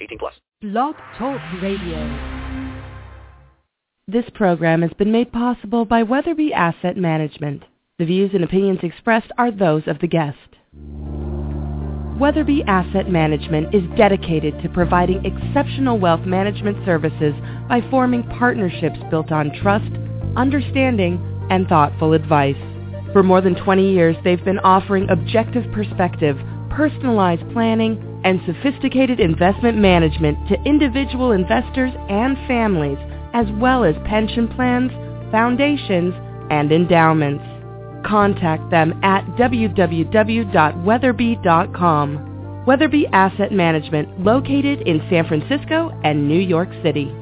18 plus. Blog Talk Radio. This program has been made possible by Weatherby Asset Management. The views and opinions expressed are those of the guest. Weatherby Asset Management is dedicated to providing exceptional wealth management services by forming partnerships built on trust, understanding, and thoughtful advice. For more than 20 years, they've been offering objective perspective, personalized planning, and sophisticated investment management to individual investors and families, as well as pension plans, foundations, and endowments. Contact them at www.weatherby.com. Weatherby Asset Management, located in San Francisco and New York City.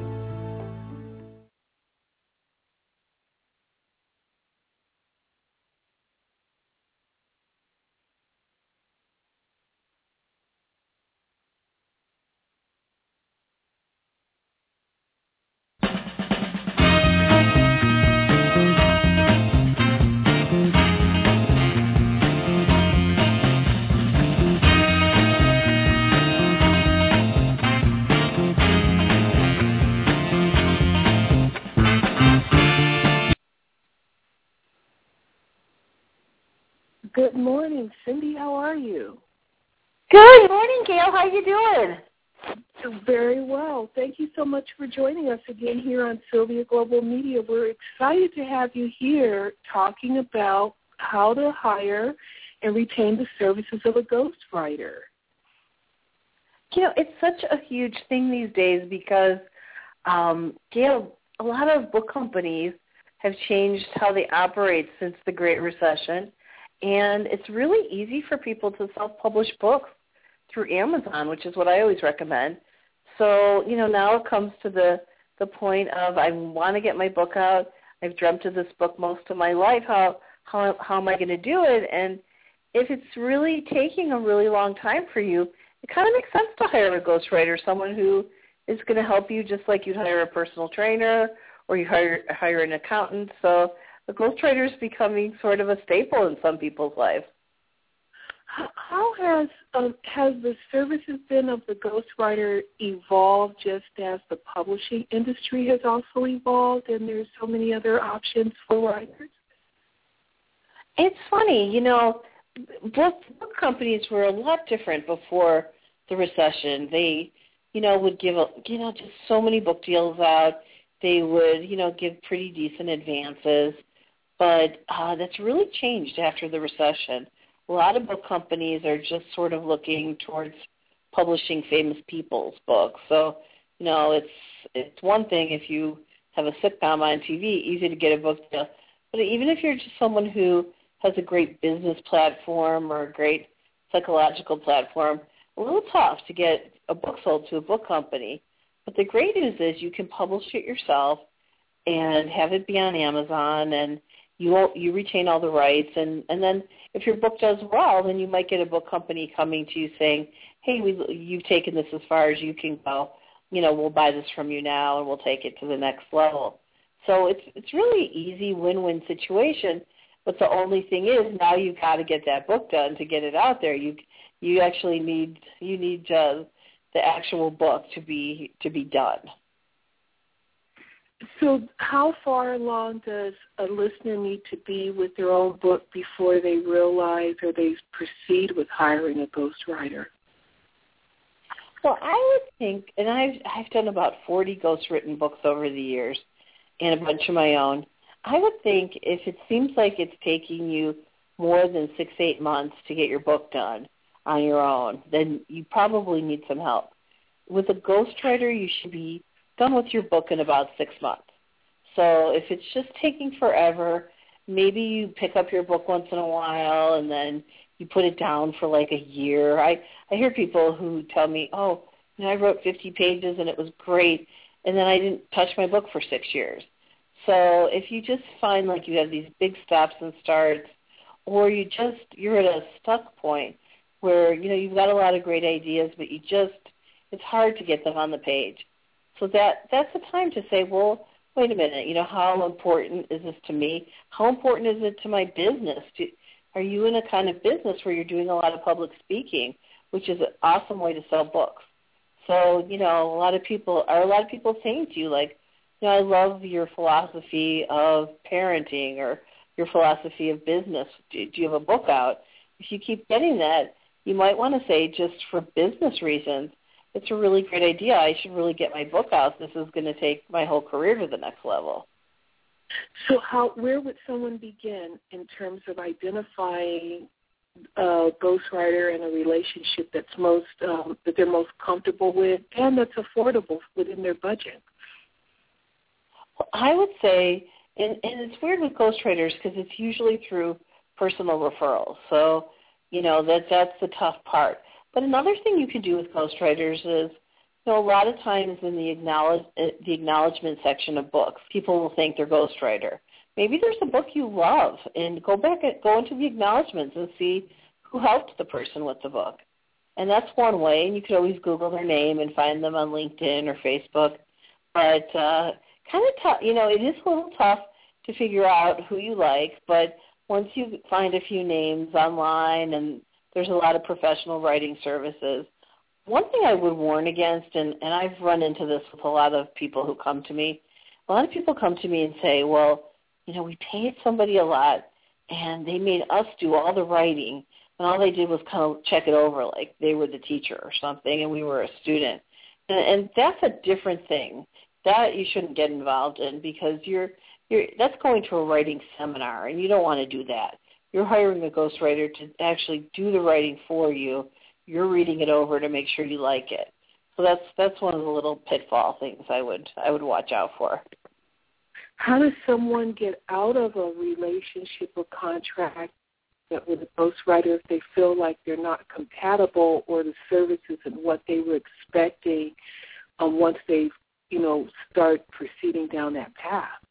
Good morning, Cindy. How are you? Good morning, Gail. How are you doing? Very well. Thank you so much for joining us again here on Sylvia Global Media. We're excited to have you here talking about how to hire and retain the services of a ghostwriter. You know, it's such a huge thing these days because, um, Gail, a lot of book companies have changed how they operate since the Great Recession, and it's really easy for people to self-publish books through Amazon, which is what I always recommend. So, you know, now it comes to the the point of I want to get my book out. I've dreamt of this book most of my life. How how how am I going to do it? And if it's really taking a really long time for you, it kind of makes sense to hire a ghostwriter, someone who is going to help you just like you'd hire a personal trainer or you hire hire an accountant. So the ghostwriter is becoming sort of a staple in some people's lives. How, how has uh, has the services been of the ghostwriter evolved just as the publishing industry has also evolved and there's so many other options for writers? It's funny, you know, book, book companies were a lot different before the recession. They, you know, would give, a, you know, just so many book deals out. They would, you know, give pretty decent advances. But uh, that's really changed after the recession. A lot of book companies are just sort of looking towards publishing famous people's books. So, you know, it's it's one thing if you have a sitcom on TV, easy to get a book deal. But even if you're just someone who has a great business platform or a great psychological platform, a little tough to get a book sold to a book company. But the great news is you can publish it yourself and have it be on Amazon and you you retain all the rights. And and then if your book does well then you might get a book company coming to you saying hey we you've taken this as far as you can go. You know we'll buy this from you now and we'll take it to the next level. So it's it's really easy win-win situation but the only thing is now you've got to get that book done to get it out there. You you actually need you need uh, the actual book to be to be done so how far along does a listener need to be with their own book before they realize or they proceed with hiring a ghostwriter? Well, I would think, and I've I've done about forty ghostwritten books over the years, and a bunch of my own. I would think if it seems like it's taking you more than six eight months to get your book done on your own, then you probably need some help. With a ghostwriter, you should be done with your book in about six months. So if it's just taking forever, maybe you pick up your book once in a while and then you put it down for like a year. I I hear people who tell me, "Oh, you know, I wrote 50 pages and it was great, and then I didn't touch my book for six years. So if you just find like you have these big stops and starts, or you just you're at a stuck point where you know you've got a lot of great ideas, but you just it's hard to get them on the page. So that that's the time to say, well, wait a minute, you know, how important is this to me? How important is it to my business? Do, are you in a kind of business where you're doing a lot of public speaking, which is an awesome way to sell books? So, you know, a lot of people are a lot of people saying to you like, you know, I love your philosophy of parenting or your philosophy of business. Do, do you have a book out? If you keep getting that, you might want to say just for business reasons, it's a really great idea. I should really get my book out. This is going to take my whole career to the next level. So, how where would someone begin in terms of identifying a ghostwriter and a relationship that's most um, that they're most comfortable with and that's affordable within their budget? I would say, and, and it's weird with ghostwriters because it's usually through personal referrals. So, you know that that's the tough part. But another thing you can do with ghostwriters is, you know, a lot of times in the acknowledge uh, the acknowledgement section of books, people will thank their ghostwriter. Maybe there's a book you love, and go back and go into the acknowledgments and see who helped the person with the book. And that's one way. And you could always Google their name and find them on LinkedIn or Facebook. But uh, kind of tough, you know, it is a little tough to figure out who you like. But once you find a few names online and there's a lot of professional writing services. One thing I would warn against, and, and I've run into this with a lot of people who come to me, a lot of people come to me and say, well, you know, we paid somebody a lot and they made us do all the writing and all they did was kind of check it over like they were the teacher or something and we were a student. And, and that's a different thing. That you shouldn't get involved in because you're you're that's going to a writing seminar and you don't want to do that. You're hiring a ghostwriter to actually do the writing for you. You're reading it over to make sure you like it. So that's that's one of the little pitfall things I would I would watch out for. How does someone get out of a relationship or contract with a ghostwriter if they feel like they're not compatible or the services and what they were expecting um, once they, you know, start proceeding down that path?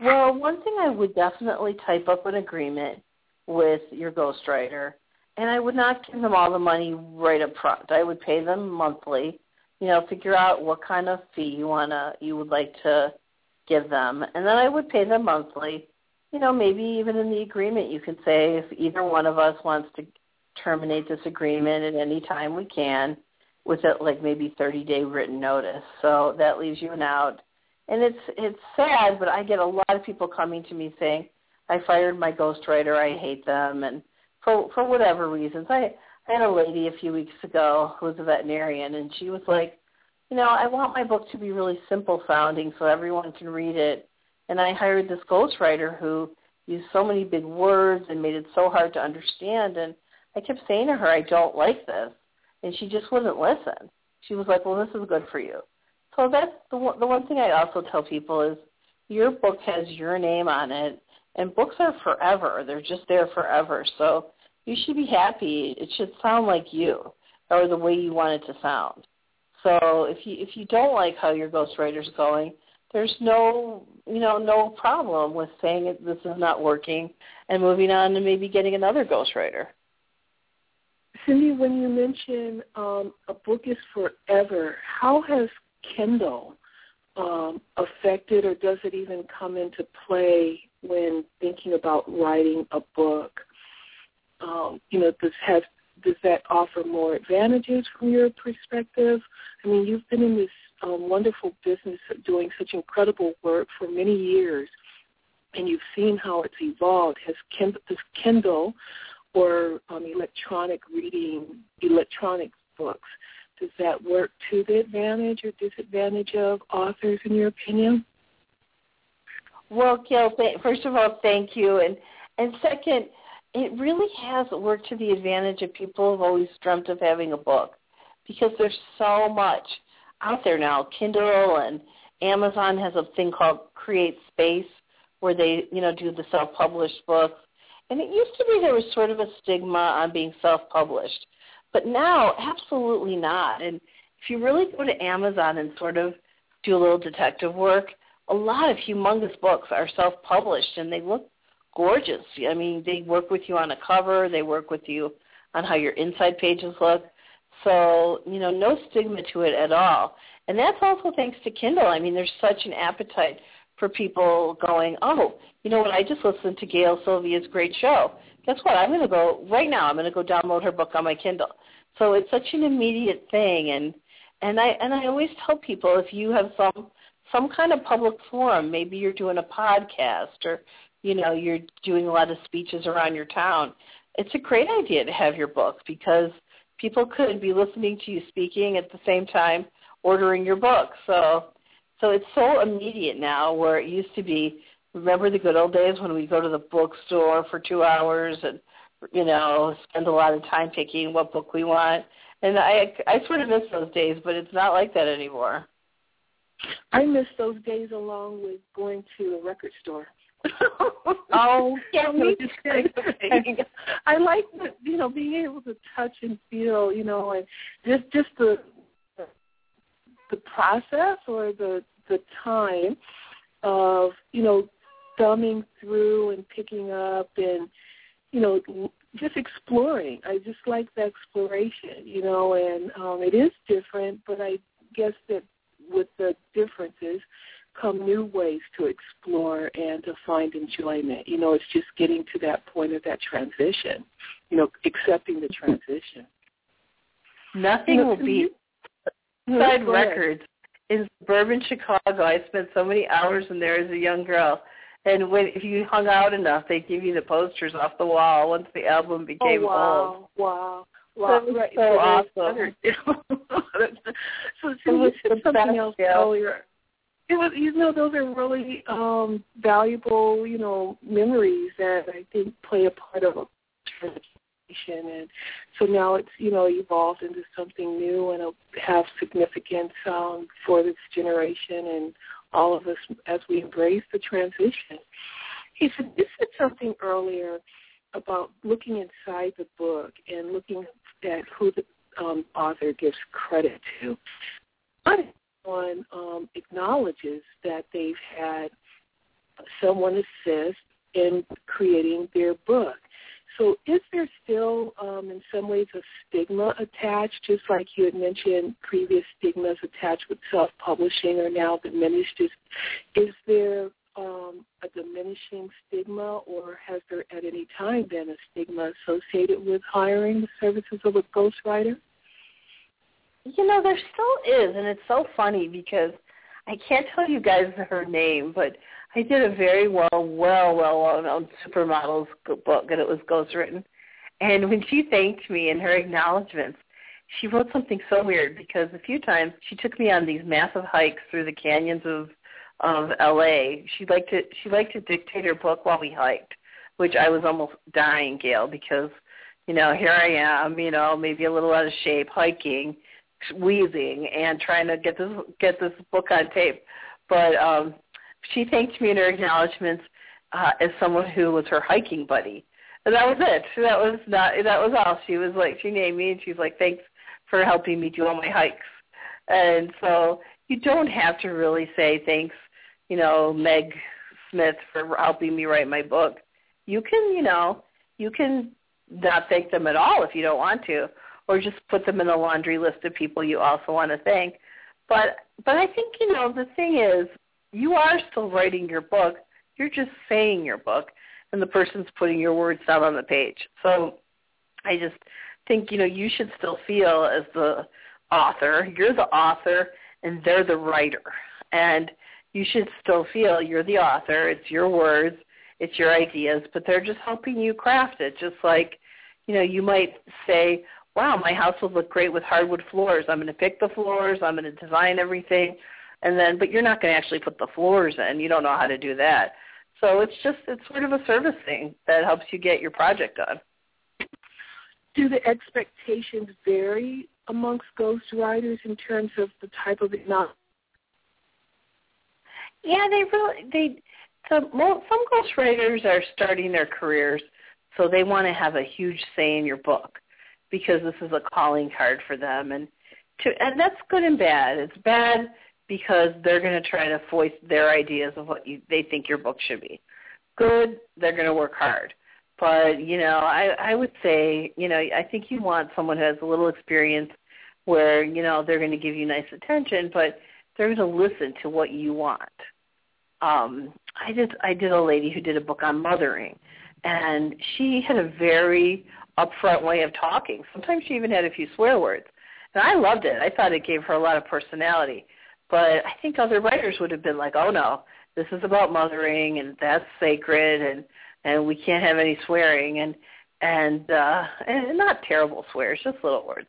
Well, one thing I would definitely type up an agreement with your ghostwriter, and I would not give them all the money right up front. I would pay them monthly. You know, figure out what kind of fee you wanna you would like to give them, and then I would pay them monthly. You know, maybe even in the agreement you could say if either one of us wants to terminate this agreement at any time we can, with it like maybe 30 day written notice. So that leaves you an out and it's it's sad, but I get a lot of people coming to me saying, "I fired my ghostwriter. I hate them," and for for whatever reasons. I I had a lady a few weeks ago who was a veterinarian, and she was like, "You know, I want my book to be really simple sounding so everyone can read it." And I hired this ghostwriter who used so many big words and made it so hard to understand. And I kept saying to her, "I don't like this," and she just wouldn't listen. She was like, "Well, this is good for you." So that's the one, the one thing I also tell people is your book has your name on it, and books are forever. They're just there forever. So you should be happy. It should sound like you or the way you want it to sound. So if you if you don't like how your ghostwriter's going, there's no you know no problem with saying it, this is not working and moving on and maybe getting another ghostwriter. Cindy, when you mention um, a book is forever, how has Kindle um, affected, or does it even come into play when thinking about writing a book? Um, you know, does have does that offer more advantages from your perspective? I mean, you've been in this um, wonderful business doing such incredible work for many years, and you've seen how it's evolved. Has Kindle, does Kindle or um, electronic reading, electronic books, does that work to the advantage or disadvantage of authors, in your opinion? Well, Gail, first of all, thank you, and and second, it really has worked to the advantage of people who've always dreamt of having a book, because there's so much out there now. Kindle and Amazon has a thing called Create Space, where they you know do the self-published books, and it used to be there was sort of a stigma on being self-published But now, absolutely not. And if you really go to Amazon and sort of do a little detective work, a lot of humongous books are self-published and they look gorgeous. I mean, they work with you on a cover, they work with you on how your inside pages look. So, you know, no stigma to it at all. And that's also thanks to Kindle. I mean, there's such an appetite for people going, oh, you know what, I just listened to Gail Sylvia's great show. Guess what, I'm going to go, right now, I'm going to go download her book on my Kindle. So it's such an immediate thing. And, and I, and I always tell people if you have some, some kind of public forum, maybe you're doing a podcast or, you know, you're doing a lot of speeches around your town, it's a great idea to have your book because people could be listening to you speaking at the same time ordering your book. So so it's so immediate now where it used to be remember the good old days when we go to the bookstore for two hours and you know, spend a lot of time picking what book we want. And I I sort of miss those days, but it's not like that anymore. I miss those days along with going to a record store. oh, yeah, me too. I like the, you know being able to touch and feel, you know, and just just the the process or the the time of you know thumbing through and picking up and you know just exploring. I just like the exploration, you know, and um, it is different, but I guess that with the differences come new ways to explore and to find enjoyment. You know, it's just getting to that point of that transition, you know, accepting the transition. Nothing you know, will beat side records in suburban Chicago. I spent so many hours in there as a young girl. And when if you hung out enough, they give you the posters off the wall once the album became oh, wow. old. Wow. Wow, that right. so awesome. so, so you said something else earlier it was you know those are really um valuable you know memories that i think play a part of a and so now it's you know evolved into something new and it'll have significance um for this generation and all of us as we embrace the transition he said this is something earlier about looking inside the book and looking at who the um, author gives credit to someone um, acknowledges that they've had someone assist in creating their book. So is there still, um, in some ways, a stigma attached, just like you had mentioned, previous stigmas attached with self-publishing are now diminished? Is, is there um, a diminishing stigma, or has there at any time been a stigma associated with hiring the services of a ghostwriter? You know, there still is, and it's so funny because I can't tell you guys her name, but I did a very well, well, well well known supermodels book, and it was ghostwritten. And when she thanked me in her acknowledgments, she wrote something so weird because a few times she took me on these massive hikes through the canyons of of LA. She liked to she liked to dictate her book while we hiked, which I was almost dying, Gail, because you know here I am, you know maybe a little out of shape hiking, wheezing and trying to get this get this book on tape. But um, she thanked me in her acknowledgments uh, as someone who was her hiking buddy, and that was it. That was not that was all. She was like she named me and she's like thanks for helping me do all my hikes. And so you don't have to really say thanks, you know, Meg Smith for helping me write my book. You can, you know, you can not thank them at all if you don't want to or just put them in the laundry list of people you also want to thank. But but I think you know the thing is you are still writing your book. You're just saying your book, and the person's putting your words down on the page. So I just think you know you should still feel as the author. You're the author, and they're the writer, and you should still feel you're the author. It's your words, it's your ideas, but they're just helping you craft it. Just like you know you might say wow, my house will look great with hardwood floors. I'm going to pick the floors. I'm going to design everything. And then, but you're not going to actually put the floors in. You don't know how to do that. So it's just, it's sort of a service thing that helps you get your project done. Do the expectations vary amongst ghostwriters in terms of the type of not? Yeah, they really, they, the, some ghostwriters are starting their careers, so they want to have a huge say in your book because this is a calling card for them and to and that's good and bad. It's bad because they're going to try to voice their ideas of what you, they think your book should be. Good, they're going to work hard. But, you know, I I would say, you know, I think you want someone who has a little experience where, you know, they're going to give you nice attention, but they're going to listen to what you want. Um I did I did a lady who did a book on mothering and she had a very upfront way of talking. Sometimes she even had a few swear words. And I loved it. I thought it gave her a lot of personality. But I think other writers would have been like, "Oh no, this is about mothering and that's sacred and and we can't have any swearing and and uh and not terrible swears, just little words."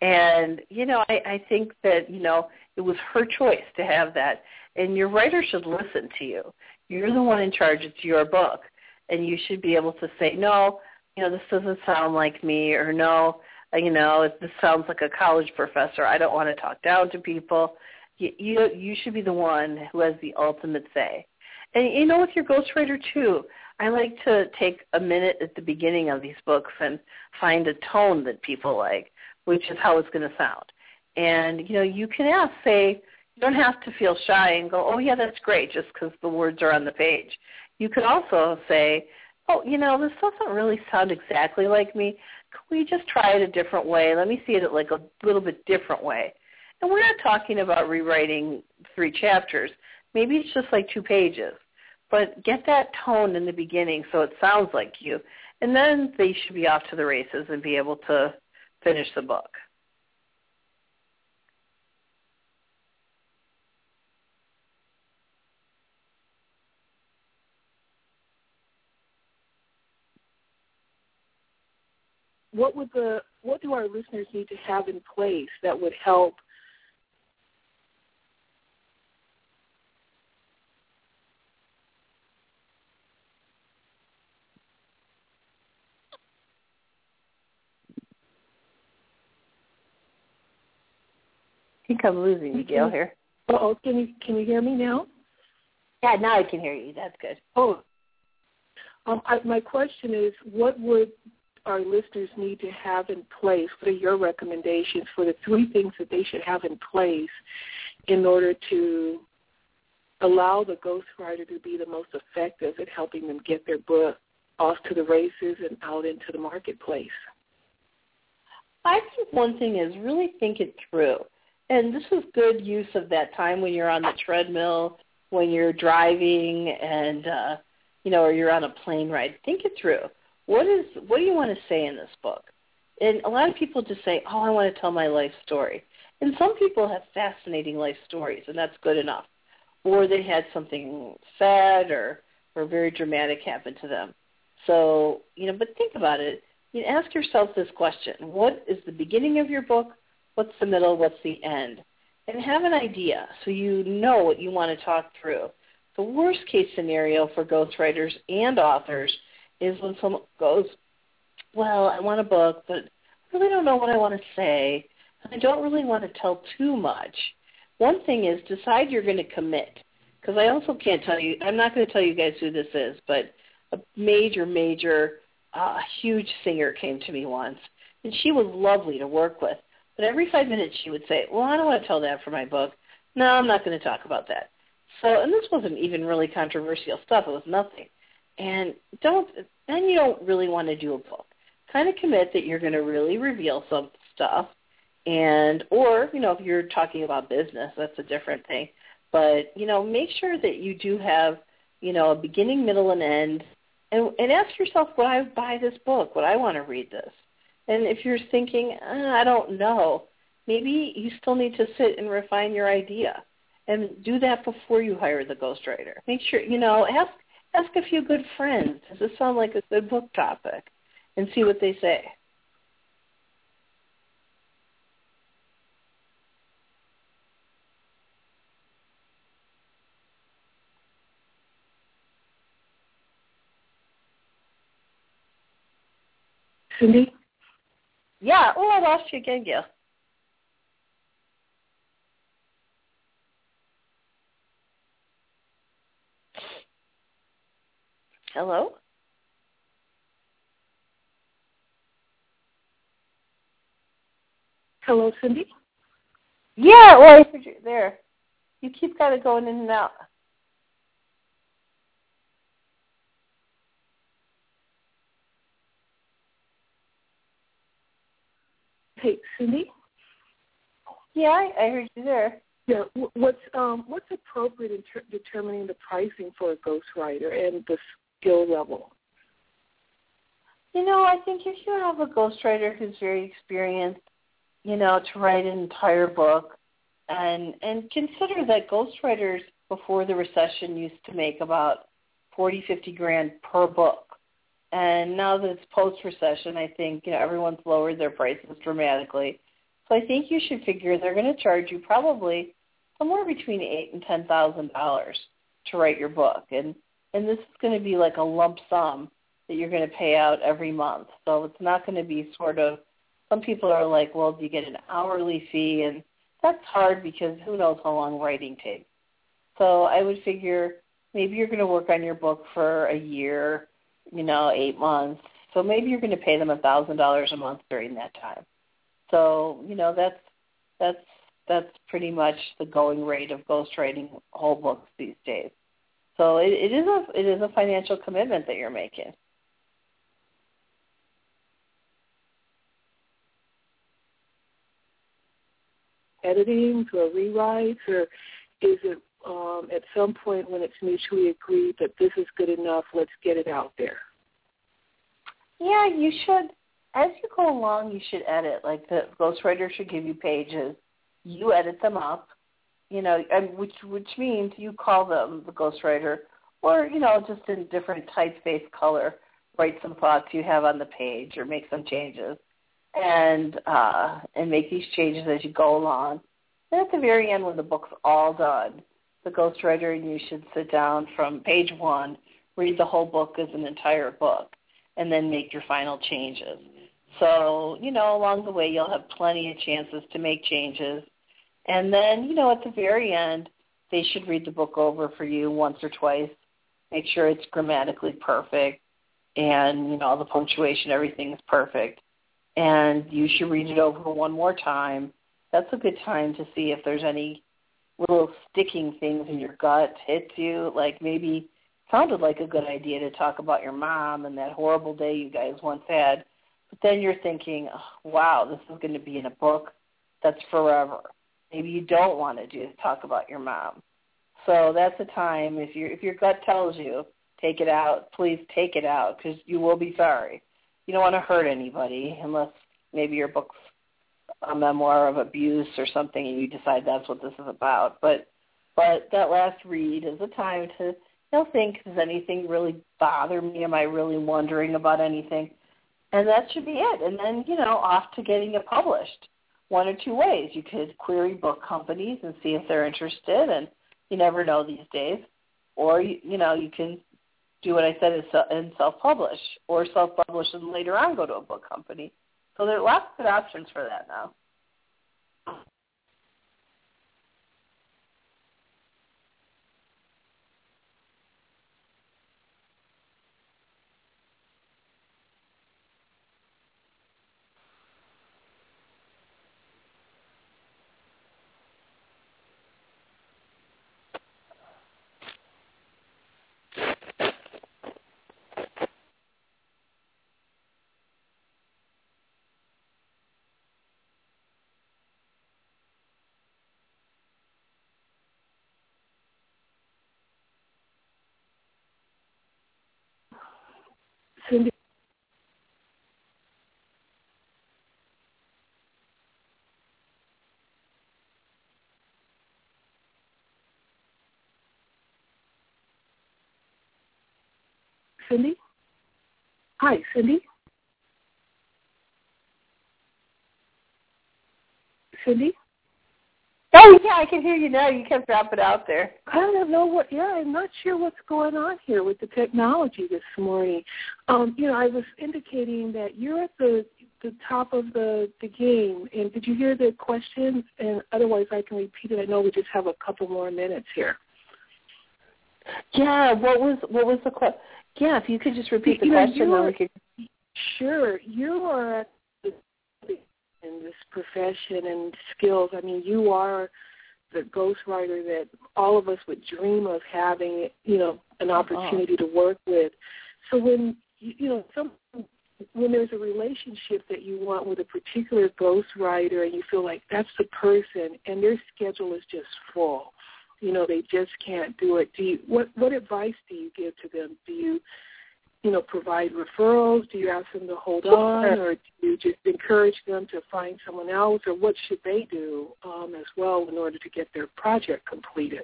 And you know, I I think that, you know, it was her choice to have that. And your writer should listen to you. You're the one in charge. It's your book. And you should be able to say, no, you know, this doesn't sound like me, or no, you know, this sounds like a college professor. I don't want to talk down to people. You, you, you should be the one who has the ultimate say. And you know, with your ghostwriter too, I like to take a minute at the beginning of these books and find a tone that people like, which is how it's going to sound. And you know, you can ask, say, you don't have to feel shy and go, oh yeah, that's great, just because the words are on the page. You could also say, oh, you know, this doesn't really sound exactly like me. Can we just try it a different way? Let me see it like a little bit different way. And we're not talking about rewriting three chapters. Maybe it's just like two pages. But get that tone in the beginning so it sounds like you. And then they should be off to the races and be able to finish the book. what would the what do our listeners need to have in place that would help I think I'm losing you, Gail, here. Oh, can you can you hear me now? Yeah, now I can hear you. That's good. Oh, um, I, my question is, what would our listeners need to have in place? What are your recommendations for the three things that they should have in place in order to allow the ghostwriter to be the most effective at helping them get their book off to the races and out into the marketplace? I think one thing is really think it through. And this is good use of that time when you're on the treadmill, when you're driving and uh you know, or you're on a plane ride. Think it through what is what do you want to say in this book? And a lot of people just say, "Oh, I want to tell my life story." And some people have fascinating life stories, and that's good enough. Or they had something sad or or very dramatic happen to them. So, you know, but think about it. You ask yourself this question. What is the beginning of your book? What's the middle? What's the end? And have an idea so you know what you want to talk through. The worst case scenario for ghostwriters and authors is when someone goes, well, I want a book, but I really don't know what I want to say. And I don't really want to tell too much. One thing is decide you're going to commit. Because I also can't tell you, I'm not going to tell you guys who this is, but a major, major, uh, huge singer came to me once. And she was lovely to work with. But every five minutes she would say, well, I don't want to tell that for my book. No, I'm not going to talk about that. So, and this wasn't even really controversial stuff. It was nothing and don't then you don't really want to do a book. Kind of commit that you're going to really reveal some stuff, and or you know if you're talking about business, that's a different thing. But you know, make sure that you do have you know a beginning, middle, and end, and and ask yourself, would I buy this book? Would I want to read this? And if you're thinking, uh, I don't know, maybe you still need to sit and refine your idea and do that before you hire the ghostwriter. Make sure, you know, ask ask a few good friends. Does this sound like a good book topic? And see what they say. Cindy? Yeah. Oh, I lost you again, Gail. Hello? Hello, Cindy. Yeah, well, I heard there. You keep kind of going in and out. Hey, Cindy. Yeah, I, I heard you there. Yeah, what's um what's appropriate in ter- determining the pricing for a ghostwriter and the skill level? You know, I think if you have a ghostwriter who's very experienced, you know, to write an entire book, and and consider that ghostwriters before the recession used to make about forty, fifty grand per book. And now that it's post recession, I think, you know, everyone's lowered their prices dramatically. So I think you should figure they're going to charge you probably somewhere between eight and ten thousand dollars to write your book, and and this is going to be like a lump sum that you're going to pay out every month. So it's not going to be sort of. Some people are like, well, do you get an hourly fee? And that's hard because who knows how long writing takes. So I would figure maybe you're going to work on your book for a year, you know, eight months. So maybe you're going to pay them a thousand dollars a month during that time. So you know that's that's that's pretty much the going rate of ghostwriting whole books these days. So it, it is a it is a financial commitment that you're making. Editings a rewrite, or is it um, at some point when it's mutually agreed that this is good enough, let's get it out there? Yeah, you should. As you go along, you should edit. Like the ghostwriter should give you pages. You edit them up, you know, and which which means you call them the ghostwriter, or you know, just in different typeface color, write some thoughts you have on the page, or make some changes, and uh, and make these changes as you go along. And at the very end, when the book's all done, the ghostwriter and you should sit down from page one, read the whole book as an entire book, and then make your final changes. So, you know, along the way you'll have plenty of chances to make changes. And then, you know, at the very end, they should read the book over for you once or twice. Make sure it's grammatically perfect and, you know, all the punctuation, everything is perfect. And you should read it over one more time. That's a good time to see if there's any little sticking things in your gut hits you, like maybe sounded like a good idea to talk about your mom and that horrible day you guys once had but then you're thinking, oh, wow, this is going to be in a book that's forever. Maybe you don't want to do talk about your mom. So that's a time if your if your gut tells you take it out, please take it out because you will be sorry. You don't want to hurt anybody unless maybe your book's a memoir of abuse or something and you decide that's what this is about. But but that last read is a time to you know think does anything really bother me? Am I really wondering about anything? and that should be it. And then, you know, off to getting it published. One or two ways. You could query book companies and see if they're interested, and you never know these days. Or, you, you know, you can do what I said and self-publish, or self-publish and later on go to a book company. So there are lots of good options for that now. Cindy. Cindy? Hi, Cindy? Cindy? Oh yeah, I can hear you now. You kept dropping out there. I don't know what. Yeah, I'm not sure what's going on here with the technology this morning. Um, you know, I was indicating that you're at the the top of the the game. And did you hear the question? And otherwise, I can repeat it. I know we just have a couple more minutes here. Yeah. What was what was the question? Yeah, if you could just repeat the You question, then we could. Sure, you are at in this profession and skills. I mean, you are the ghostwriter that all of us would dream of having, you know, an uh-huh. opportunity to work with. So when you know some when there's a relationship that you want with a particular ghostwriter and you feel like that's the person and their schedule is just full, you know, they just can't do it. Do you what what advice do you give to them? Do you you know, provide referrals? Do you ask them to hold on, or do you just encourage them to find someone else, or what should they do um, as well in order to get their project completed?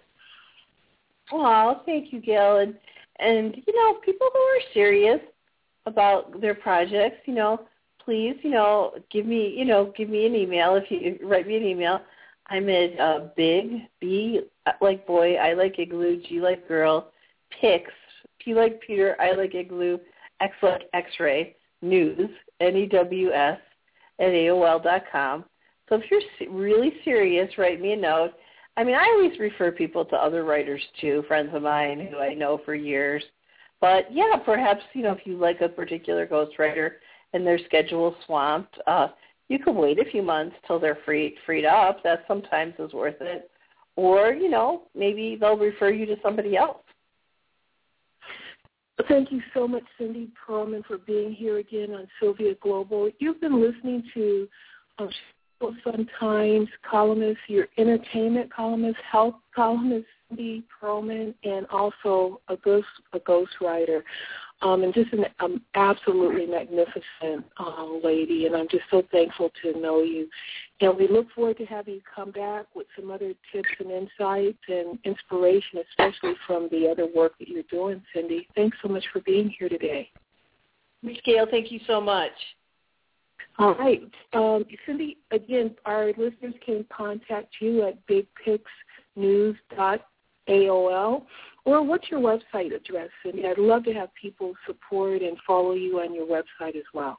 Well, thank you, Gail, and and you know, people who are serious about their projects, you know, please, you know, give me, you know, give me an email if you write me an email. I'm at uh, big B like boy, I like igloo, G like girl, pics P like Peter, I like igloo, X like X-ray, news, N-E-W-S, at AOL dot com. So if you're really serious, write me a note. I mean, I always refer people to other writers too, friends of mine who I know for years. But yeah, perhaps you know if you like a particular ghostwriter and their schedule swamped, uh, you could wait a few months till they're free freed up. That sometimes is worth it. Or you know maybe they'll refer you to somebody else. Thank you so much, Cindy Pearlman, for being here again on Sylvia Global. You've been listening to um, Sun Times columnist, your entertainment columnist, health columnist, Cindy Pearlman, and also a ghost a ghostwriter um, and just an um, absolutely magnificent uh, lady. And I'm just so thankful to know you. And we look forward to having you come back with some other tips and insights and inspiration, especially from the other work that you're doing, Cindy. Thanks so much for being here today. Miss Gail, thank you so much. All right. Um, Cindy, again, our listeners can contact you at bigpixnews.aol or what's your website address? And I'd love to have people support and follow you on your website as well.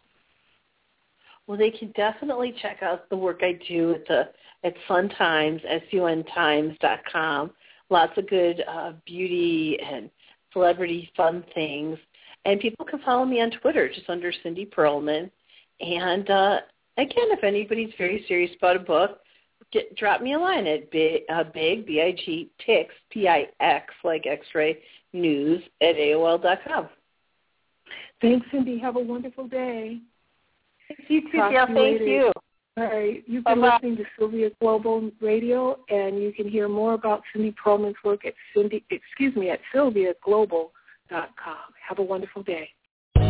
Well, they can definitely check out the work I do at the at Sun Times, suntimes.com. Lots of good uh, beauty and celebrity fun things. And people can follow me on Twitter just under Cindy Pearlman. And uh, again, if anybody's very serious about a book, get, drop me a line at big, uh, big B-I-G, Pix, P-I-X, like X-ray, news at AOL dot com. Thanks, Cindy. Have a wonderful day. You too, Gail. Thank later. you. All right. You've been Bye-bye. listening to Sylvia Global Radio, and you can hear more about Cindy Pearlman's work at Cindy, excuse me, at sylviaglobal.com. Have a wonderful day.